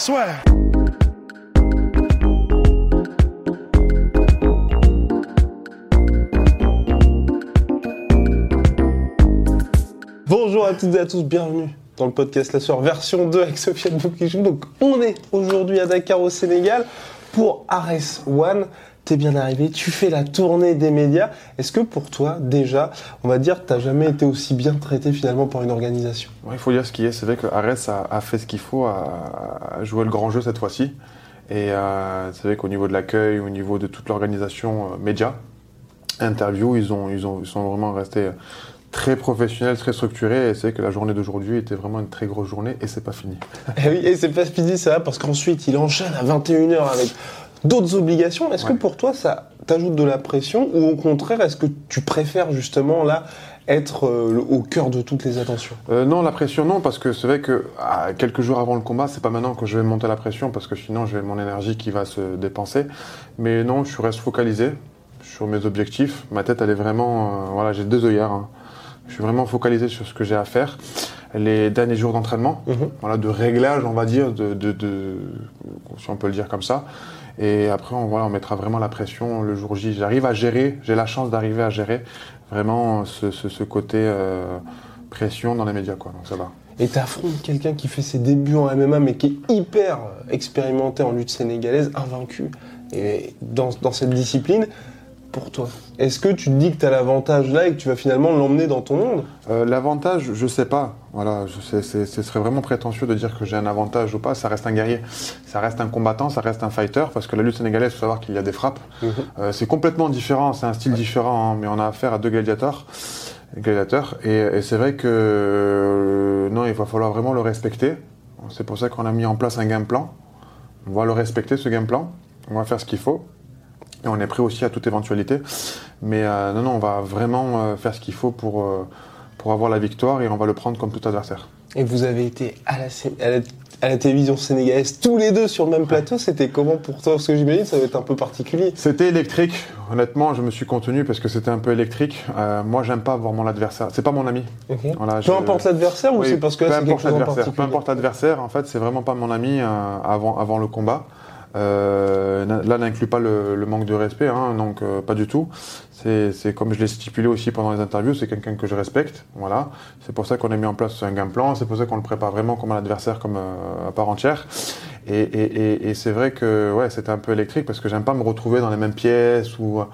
Soit. Bonjour à toutes et à tous, bienvenue dans le podcast La Soeur version 2 avec Sofiane Boukichou. Donc on est aujourd'hui à Dakar au Sénégal pour Ares One. T'es bien arrivé, tu fais la tournée des médias. Est-ce que pour toi, déjà, on va dire t'as jamais été aussi bien traité finalement par une organisation? Ouais, il faut dire ce qui est. C'est vrai que Ares a, a fait ce qu'il faut, a, a joué le grand jeu cette fois-ci. Et euh, c'est vrai qu'au niveau de l'accueil, au niveau de toute l'organisation euh, média, interview, ils, ont, ils, ont, ils sont vraiment restés très professionnels, très structurés. Et c'est vrai que la journée d'aujourd'hui était vraiment une très grosse journée et c'est pas fini. Eh oui, et c'est pas fini, vrai, parce qu'ensuite il enchaîne à 21h avec d'autres obligations. Est-ce que pour toi ça t'ajoute de la pression ou au contraire est-ce que tu préfères justement là être euh, au cœur de toutes les attentions? Euh, non, la pression, non, parce que c'est vrai que ah, quelques jours avant le combat, c'est pas maintenant que je vais monter la pression, parce que sinon j'ai mon énergie qui va se dépenser. Mais non, je reste focalisé sur mes objectifs. Ma tête, elle est vraiment, euh, voilà, j'ai deux œillères. hein. Je suis vraiment focalisé sur ce que j'ai à faire. Les derniers jours d'entraînement, Mhm. voilà, de réglage, on va dire, de, de, de- si on peut le dire comme ça. Et après, on, voilà, on mettra vraiment la pression le jour J. J'arrive à gérer, j'ai la chance d'arriver à gérer vraiment ce, ce, ce côté euh, pression dans les médias, quoi. Donc ça va. Et t'affrontes quelqu'un qui fait ses débuts en MMA mais qui est hyper expérimenté en lutte sénégalaise, invaincu et dans, dans cette discipline. Pour toi, est-ce que tu te dis que tu as l'avantage là et que tu vas finalement l'emmener dans ton monde? Euh, L'avantage, je sais pas. Voilà, je sais, c'est- ce serait vraiment prétentieux de dire que j'ai un avantage ou pas. Ça reste un guerrier, ça reste un combattant, ça reste un fighter. Parce que la lutte sénégalaise, faut savoir qu'il y a des frappes. Euh, c'est complètement différent, c'est un style différent, hein, mais on a affaire à deux gladiateurs. gladiateurs et, et c'est vrai que euh, non, il va falloir vraiment le respecter. C'est pour ça qu'on a mis en place un game plan. On va le respecter ce game plan. On va faire ce qu'il faut. Et on est prêt aussi à toute éventualité. Mais euh, non, non, on va vraiment euh, faire ce qu'il faut pour, euh, pour avoir la victoire et on va le prendre comme tout adversaire. Et vous avez été à la, sé- à la, à la télévision sénégalaise tous les deux sur le même plateau. C'était comment pour toi? Parce que j'imagine que ça va être un peu particulier. C'était électrique. Honnêtement, je me suis contenu parce que c'était un peu électrique. Euh, moi, j'aime pas voir mon adversaire. C'est pas mon ami. Voilà, Peu importe l'adversaire ou c'est parce que là, peu c'est quelque importe chose en l'adversaire. Peu particulier? importe l'adversaire, en fait, c'est vraiment pas mon ami euh, avant, avant le combat. Euh, là, n'inclut pas le, le manque de respect, hein, donc euh, pas du tout. C'est comme je l'ai stipulé aussi pendant les interviews, c'est quelqu'un que je respecte. Voilà. C'est pour ça qu'on a mis en place un game plan. C'est pour ça qu'on le prépare vraiment comme un adversaire, comme euh, à part entière. Et, et, et, et c'est vrai que ouais, c'était un peu électrique parce que j'aime pas me retrouver dans les mêmes pièces ou euh,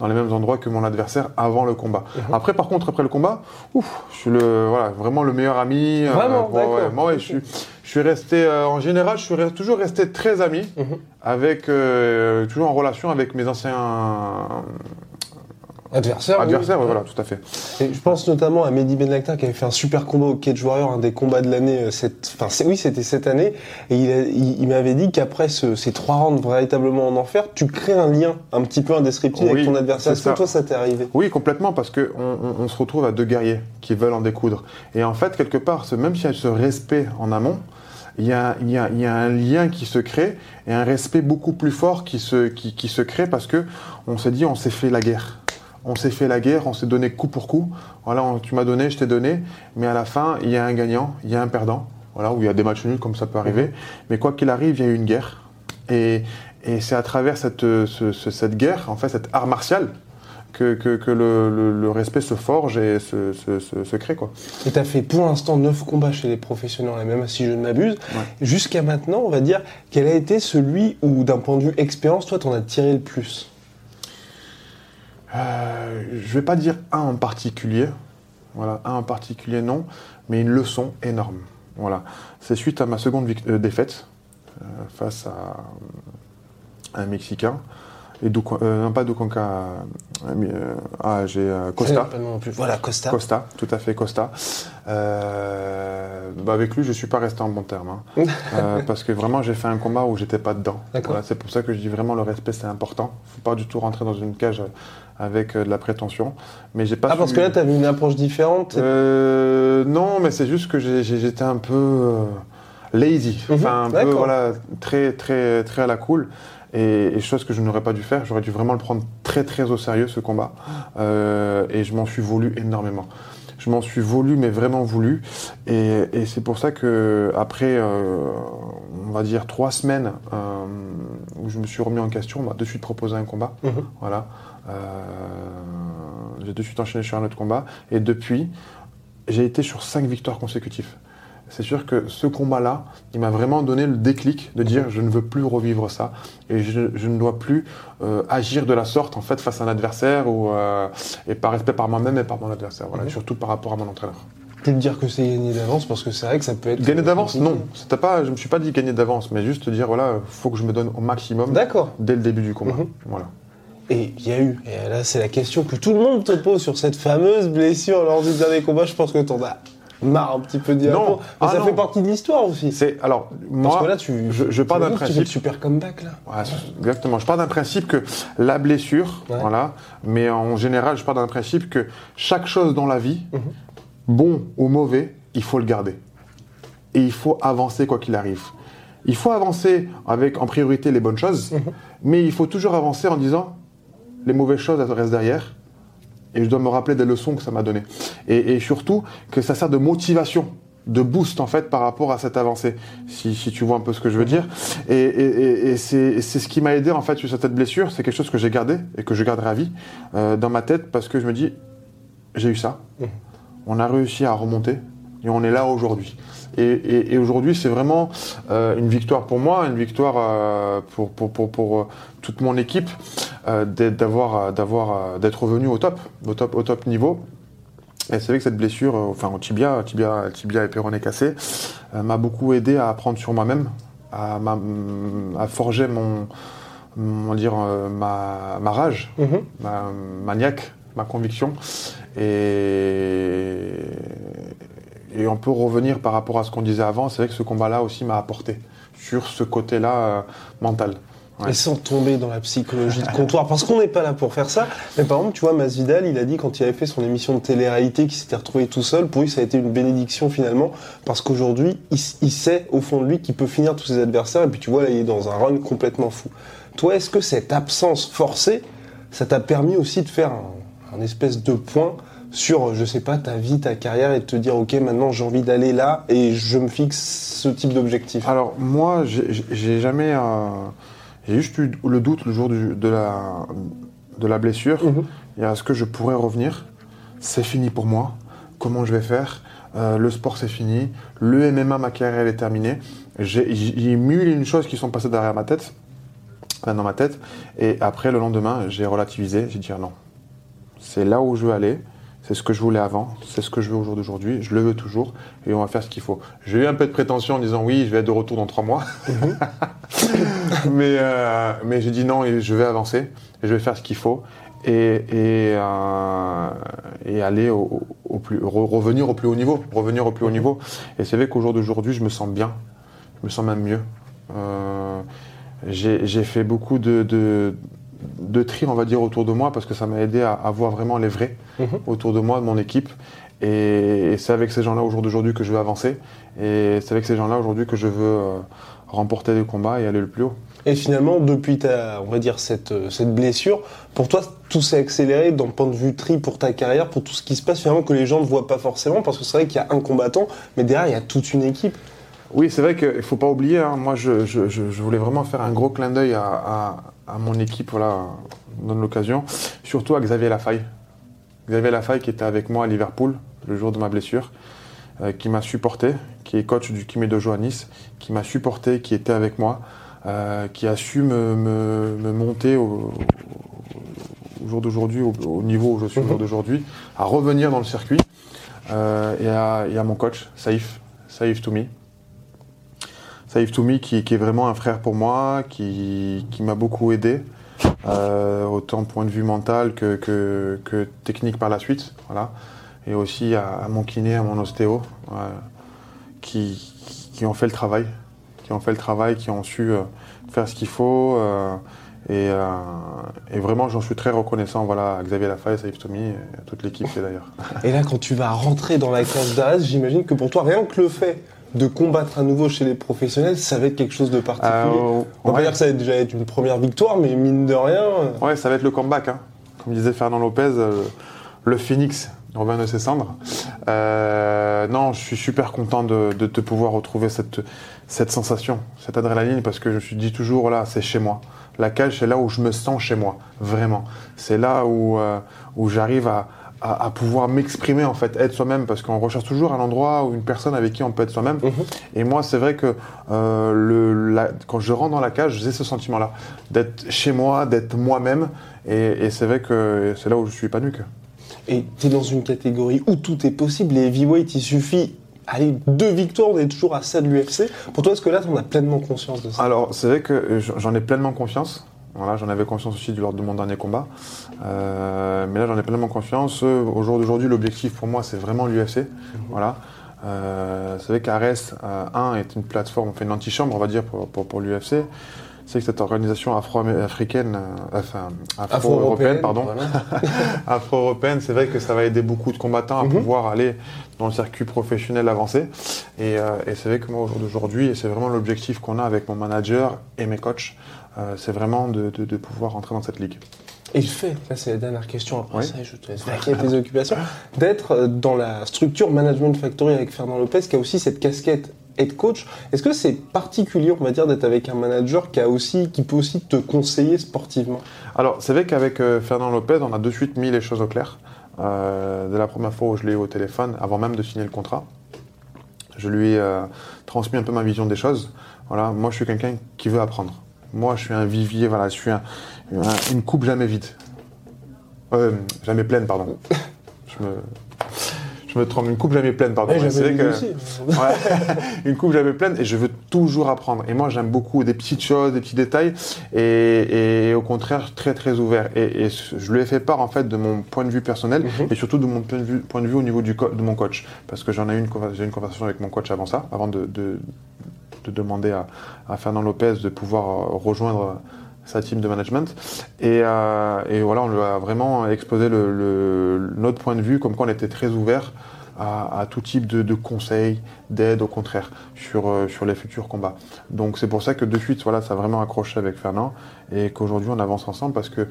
dans les mêmes endroits que mon adversaire avant le combat. Mhm. Après, par contre, après le combat, ouf, je suis le, voilà, vraiment le meilleur ami. euh, Vraiment, ouais, d'accord. ouais, moi, ouais, je suis, suis resté, euh, en général, je suis re- toujours resté très ami, Mhm. avec, euh, toujours en relation avec mes anciens adversaires, ouais, voilà, tout à fait. Et je pense notamment à Mehdi Ben Lacta qui avait fait un super combat au Cage Warrior, un des combats de l'année. euh, cette- Enfin, oui, c'était cette année. Et il, a- il- il m'avait dit qu'après ce- ces trois rounds véritablement en enfer, tu crées un lien un petit peu indescriptible avec ton adversaire. Est-ce que toi, ça t'est arrivé? Oui, complètement, parce que on, on- on se retrouve à deux guerriers qui veulent en découdre. Et en fait, quelque part, ce- même s'il y a ce respect en amont, il y, a, il, y a, il y a un lien qui se crée et un respect beaucoup plus fort qui se, qui, qui se crée parce que on s'est dit, on s'est fait la guerre. On s'est fait la guerre, on s'est donné coup pour coup. Voilà, on- tu m'as donné, je t'ai donné. Mais à la fin, il y a un gagnant, il y a un perdant. Voilà, où il y a des matchs nuls comme ça peut arriver. Mais quoi qu'il arrive, il y a eu une guerre. Et, et c'est à travers cette, ce- ce- cette guerre, en fait, cette art martial, que, que, que le, le- le respect se forge et se, se, se, se crée. Quoi. Et tu as fait pour l'instant 9 combats chez les professionnels, et même si je ne m'abuse. Ouais. Jusqu'à maintenant, on va dire, quel a été celui où, d'un point de vue expérience, toi, t'en as tiré le plus? Euh, je vais pas dire un en particulier, voilà, un en particulier non, mais une leçon énorme. Voilà, c'est suite à ma seconde euh, défaite euh, face à, un Mexicain. Et Duc- euh, non pas euh, ah j'ai Costa. Plus. Voilà, Costa. Costa, tout à fait Costa. Euh, bah, avec lui, je suis pas resté en bon terme, hein. Euh, parce que vraiment, j'ai fait un combat où j'étais pas dedans. Voilà, c'est pour ça que je dis vraiment le respect, c'est important. Faut pas du tout rentrer dans une cage avec de la prétention. Mais j'ai pas. Ah, parce que là, tu avais une approche différente. Euh, non, mais c'est juste que j'étais un peu euh, lazy, Mhm, enfin un peu voilà très très très à la cool. Et, et chose que je n'aurais pas dû faire, j'aurais dû vraiment le prendre très très au sérieux ce combat. Euh, et je m'en suis voulu énormément. Je m'en suis voulu, mais vraiment voulu. Et, et c'est pour ça que après, euh, on va dire trois semaines euh, où je me suis remis en question, on m'a de suite proposé un combat. Mhm. Voilà. Euh, j'ai de suite enchaîné sur un autre combat. Et depuis, j'ai été sur cinq victoires consécutives. C'est sûr que ce combat-là, il m'a vraiment donné le déclic de dire je ne veux plus revivre ça et je, je ne dois plus euh, agir de la sorte en fait face à un adversaire ou euh, et par respect par moi-même et par mon adversaire. Voilà, Mhm. et surtout par rapport à mon entraîneur. Tu te dire que c'est gagné d'avance parce que c'est vrai que ça peut être. Gagner d'avance, non. C'était pas, je me suis pas dit gagner d'avance, mais juste dire voilà, faut que je me donne au maximum D'accord. dès le début du combat. Mhm. Voilà. Et il y a eu, et là c'est la question que tout le monde te pose sur cette fameuse blessure lors du dernier combat, je pense que t'en as marre un petit peu de dire. Non. Ah ça non. fait partie de l'histoire aussi. C'est alors Parce moi, que là tu. je, je pars tu d'un Tu principe. le super comeback là. Ouais, exactement. Je pars d'un principe que la blessure, Ouais. voilà, mais en général, je pars d'un principe que chaque chose dans la vie, Mhm. bon ou mauvais, il faut le garder. Et il faut avancer quoi qu'il arrive. Il faut avancer avec en priorité les bonnes choses, Mhm. mais il faut toujours avancer en disant les mauvaises choses elles restent derrière. Et je dois me rappeler des leçons que ça m'a données. Et, et surtout que ça sert de motivation, de boost en fait par rapport à cette avancée, si, si tu vois un peu ce que je veux dire. Et, et- et- et c'est ce qui m'a aidé en fait sur cette blessure, c'est quelque chose que j'ai gardé et que je garderai à vie euh, dans ma tête parce que je me dis, j'ai eu ça, Mhm. on a réussi à remonter et on est là aujourd'hui. Et, et- et aujourd'hui, c'est vraiment euh, une victoire pour moi, une victoire euh, pour, pour, pour, pour, euh, toute mon équipe euh, d'être- d'avoir, d'avoir, d'être revenu au top, au top, au top niveau. Et c'est vrai que cette blessure, enfin au tibia, tibia, tibia et péroné cassé, m'a beaucoup aidé à apprendre sur moi-même, à, m'a- à forger mon, mon dire, ma, ma rage, Mhm. ma maniaque, ma conviction. Et, et on peut revenir par rapport à ce qu'on disait avant. C'est vrai que ce combat-là aussi m'a apporté sur ce côté-là euh, mental. Et sans tomber dans la psychologie de comptoir, parce qu'on n'est pas là pour faire ça. Mais par exemple, tu vois, Masvidal, il a dit quand il avait fait son émission de télé-réalité qu'il s'était retrouvé tout seul, pour lui, ça a été une bénédiction finalement, parce qu'aujourd'hui, il, sait au fond de lui qu'il peut finir tous ses adversaires, et puis tu vois, là, il est dans un run complètement fou. Toi, est-ce que cette absence forcée, ça t'a permis aussi de faire un espèce de point sur, je sais pas, ta vie, ta carrière, et de te dire, ok, maintenant j'ai envie d'aller là, et je me fixe ce type d'objectif Alors moi, j'ai jamais, euh, j'ai juste eu le doute le jour du- de la de la blessure. Mhm. Et est-ce que je pourrais revenir C'est fini pour moi. Comment je vais faire? Euh, Le sport c'est fini. Le MMA, ma carrière elle est terminée. J'ai mille une choses qui sont passées derrière ma tête, dans ma tête. Et après le lendemain, j'ai relativisé. J'ai dit ah non, c'est là où je veux aller. C'est ce que je voulais avant, c'est ce que je veux au jour d'aujourd'hui, je le veux toujours, et on va faire ce qu'il faut. J'ai eu un peu de prétention en disant oui, je vais être de retour dans trois mois. mais euh, mais j'ai dit non, et je vais avancer, et je vais faire ce qu'il faut, et, et, euh, et aller au, au plus, re- revenir au plus haut niveau, revenir au plus haut niveau. Et c'est vrai qu'au jour d'aujourd'hui, je me sens bien, je me sens même mieux. Euh, j'ai j'ai fait beaucoup de, de, de tri, on va dire, autour de moi, parce que ça m'a aidé à, à voir vraiment les vrais Mhm. autour de moi, de mon équipe. Et, et c'est avec ces gens-là au jour d'aujourd'hui que je veux avancer. Et c'est avec ces gens-là aujourd'hui que je veux euh, remporter des combats et aller le plus haut. Et finalement, depuis ta, on va dire cette, euh, cette blessure, pour toi, tout s'est accéléré d'un point de vue tri pour ta carrière, pour tout ce qui se passe finalement que les gens ne voient pas forcément, parce que c'est vrai qu'il y a un combattant, mais derrière, il y a toute une équipe. Oui, c'est vrai qu'il ne faut pas oublier, hein, moi je, je- je- je voulais vraiment faire un gros clin d'œil à, à- à mon équipe, voilà, dans l'occasion, surtout à Xavier Lafaille. Xavier Lafaille qui était avec moi à Liverpool le jour de ma blessure, euh, qui m'a supporté, qui est coach du Kimi Dojo à Nice, qui m'a supporté, qui était avec moi, euh, qui a su me, me- me monter au, au jour d'aujourd'hui, au, au niveau où je suis au jour d'aujourd'hui, à revenir dans le circuit, euh, et, à, et à mon coach, Saïf, Saïf Toumi. Saïf Toumi qui, est vraiment un frère pour moi, qui, m'a beaucoup aidé. euh, autant point de vue mental que, que, que technique par la suite. Et aussi à, mon kiné, à mon ostéo, euh, qui, ont fait le travail, qui ont fait le travail, qui ont su euh, faire ce qu'il faut. et, vraiment, j'en suis très reconnaissant voilà, à Xavier Lafaye, Saïf Tomi, et à toute l'équipe d'ailleurs. Et là, quand tu vas rentrer dans la cage d'Arès, j'imagine que pour toi, rien que le fait de combattre à nouveau chez les professionnels, ça va être quelque chose de particulier. Euh, On va pas dire que ça va déjà être une première victoire, mais mine de rien. euh, Ouais, ça va être le comeback. Hein. Comme disait Fernand Lopez, euh, le phénix revient de ses cendres. Euh, non, je suis super content de, de, de pouvoir retrouver cette, cette sensation, cette adrénaline, parce que je me suis dit toujours, là, c'est chez moi. La cage, c'est là où je me sens chez moi, vraiment. C'est là où, euh, où j'arrive à, à, à pouvoir m'exprimer, en fait, être soi-même, parce qu'on recherche toujours un endroit ou une personne avec qui on peut être soi-même. Mhm. Et moi, c'est vrai que euh, le, la- quand je rentre dans la cage, j'ai ce sentiment-là, d'être chez moi, d'être moi-même. Et, et c'est vrai que c'est là où je suis épanoui. que. Et tu es dans une catégorie où tout est possible. Les heavyweight, il suffit. Allez, deux victoires, on est toujours à ça de l'UFC. Pour toi, est-ce que là, tu en as pleinement conscience de ça? Alors, c'est vrai que j'en ai pleinement confiance. Voilà, j'en avais conscience aussi du lors de mon dernier combat. Euh, mais là, j'en ai pleinement confiance. Euh, Au jour d'aujourd'hui, l'objectif pour moi, c'est vraiment l'UFC. Voilà. Euh, c'est vrai qu'Ares euh, 1 est une plateforme, on fait une antichambre, on va dire, pour, pour, pour l'UFC. C'est que cette organisation afro-africaine, euh, enfin, afro-européenne, pardon, voilà. afro-européenne, c'est vrai que ça va aider beaucoup de combattants à Mhm. pouvoir aller dans le circuit professionnel avancé. Et, euh, et c'est vrai que moi, au jour d'aujourd'hui, et c'est vraiment l'objectif qu'on a avec mon manager et mes coachs, euh, c'est vraiment de, de- de pouvoir rentrer dans cette ligue. Et le fait, là c'est la dernière question, après Oui. ça je te laisse vaquer tes occupations, d'être euh, dans la structure Management Factory avec Fernand Lopez qui a aussi cette casquette head coach. Est-ce que c'est particulier, on va dire, d'être avec un manager qui, a aussi, qui peut aussi te conseiller sportivement? Alors, c'est vrai qu'avec euh, Fernand Lopez, on a de suite mis les choses au clair. Euh, dès la première fois où je l'ai eu au téléphone, avant même de signer le contrat, je lui ai euh, transmis un peu ma vision des choses. Voilà, moi, je suis quelqu'un qui veut apprendre. Moi, je suis un vivier, voilà, je suis un- un- une coupe jamais vide. Euh, jamais pleine, pardon. Je me, je me trompe, une coupe jamais pleine, pardon. Ouais, que- aussi. Ouais, une coupe jamais pleine et je veux toujours apprendre. Et moi, j'aime beaucoup des petites choses, des petits détails et, et au contraire, très très ouvert. Et, et je lui ai fait part en fait de mon point de vue personnel Mhm. et surtout de mon point de vue, point de, vue au niveau du de mon coach. Parce que j'en ai eu une, une conversation avec mon coach avant ça, avant de, de, de demander à, à Fernand Lopez de pouvoir euh, rejoindre sa team de management. Et, euh, et voilà, on lui a vraiment exposé notre point de vue, comme quoi on était très ouvert à, tout type de, conseils, d'aide, au contraire, sur, euh, sur les futurs combats. Donc c'est pour ça que de suite, voilà, ça a vraiment accroché avec Fernand et qu'aujourd'hui on avance ensemble parce que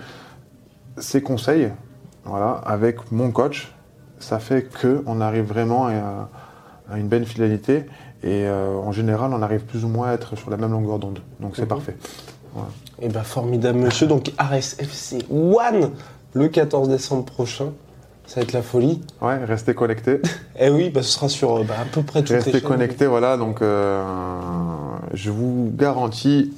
ces conseils, voilà, avec mon coach, ça fait que on arrive vraiment à, à une belle fidélité et euh, en général on arrive plus ou moins à être sur la même longueur d'onde. Donc c'est Mhm. parfait. Eh ben formidable monsieur, donc RSFC One le 14 décembre prochain, ça va être la folie. Ouais, restez connectés. Eh oui, bah, ce sera sur euh, bah, à peu près toutes les Restez connectés, voilà. Donc, euh, je vous garantis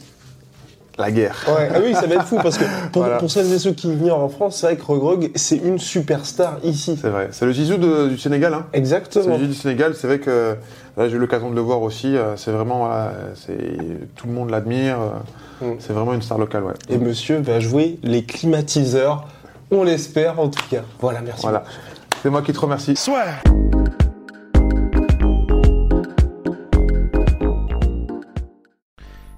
la guerre. Ouais, ah oui, ça va être fou parce que pour, Voilà. pour celles et ceux qui ignorent en France, c'est vrai que Rogrog, c'est une superstar ici. C'est vrai. C'est le Zizou de- du Sénégal. Hein. C'est Exactement. le Zizou du Sénégal. C'est vrai que là, j'ai eu l'occasion de le voir aussi. euh, C'est vraiment, voilà, c'est tout le monde l'admire. euh, Mm. C'est vraiment une star locale, ouais. Et monsieur va jouer les climatiseurs. On l'espère en tout cas. Voilà, merci. Voilà. C'est moi qui te remercie.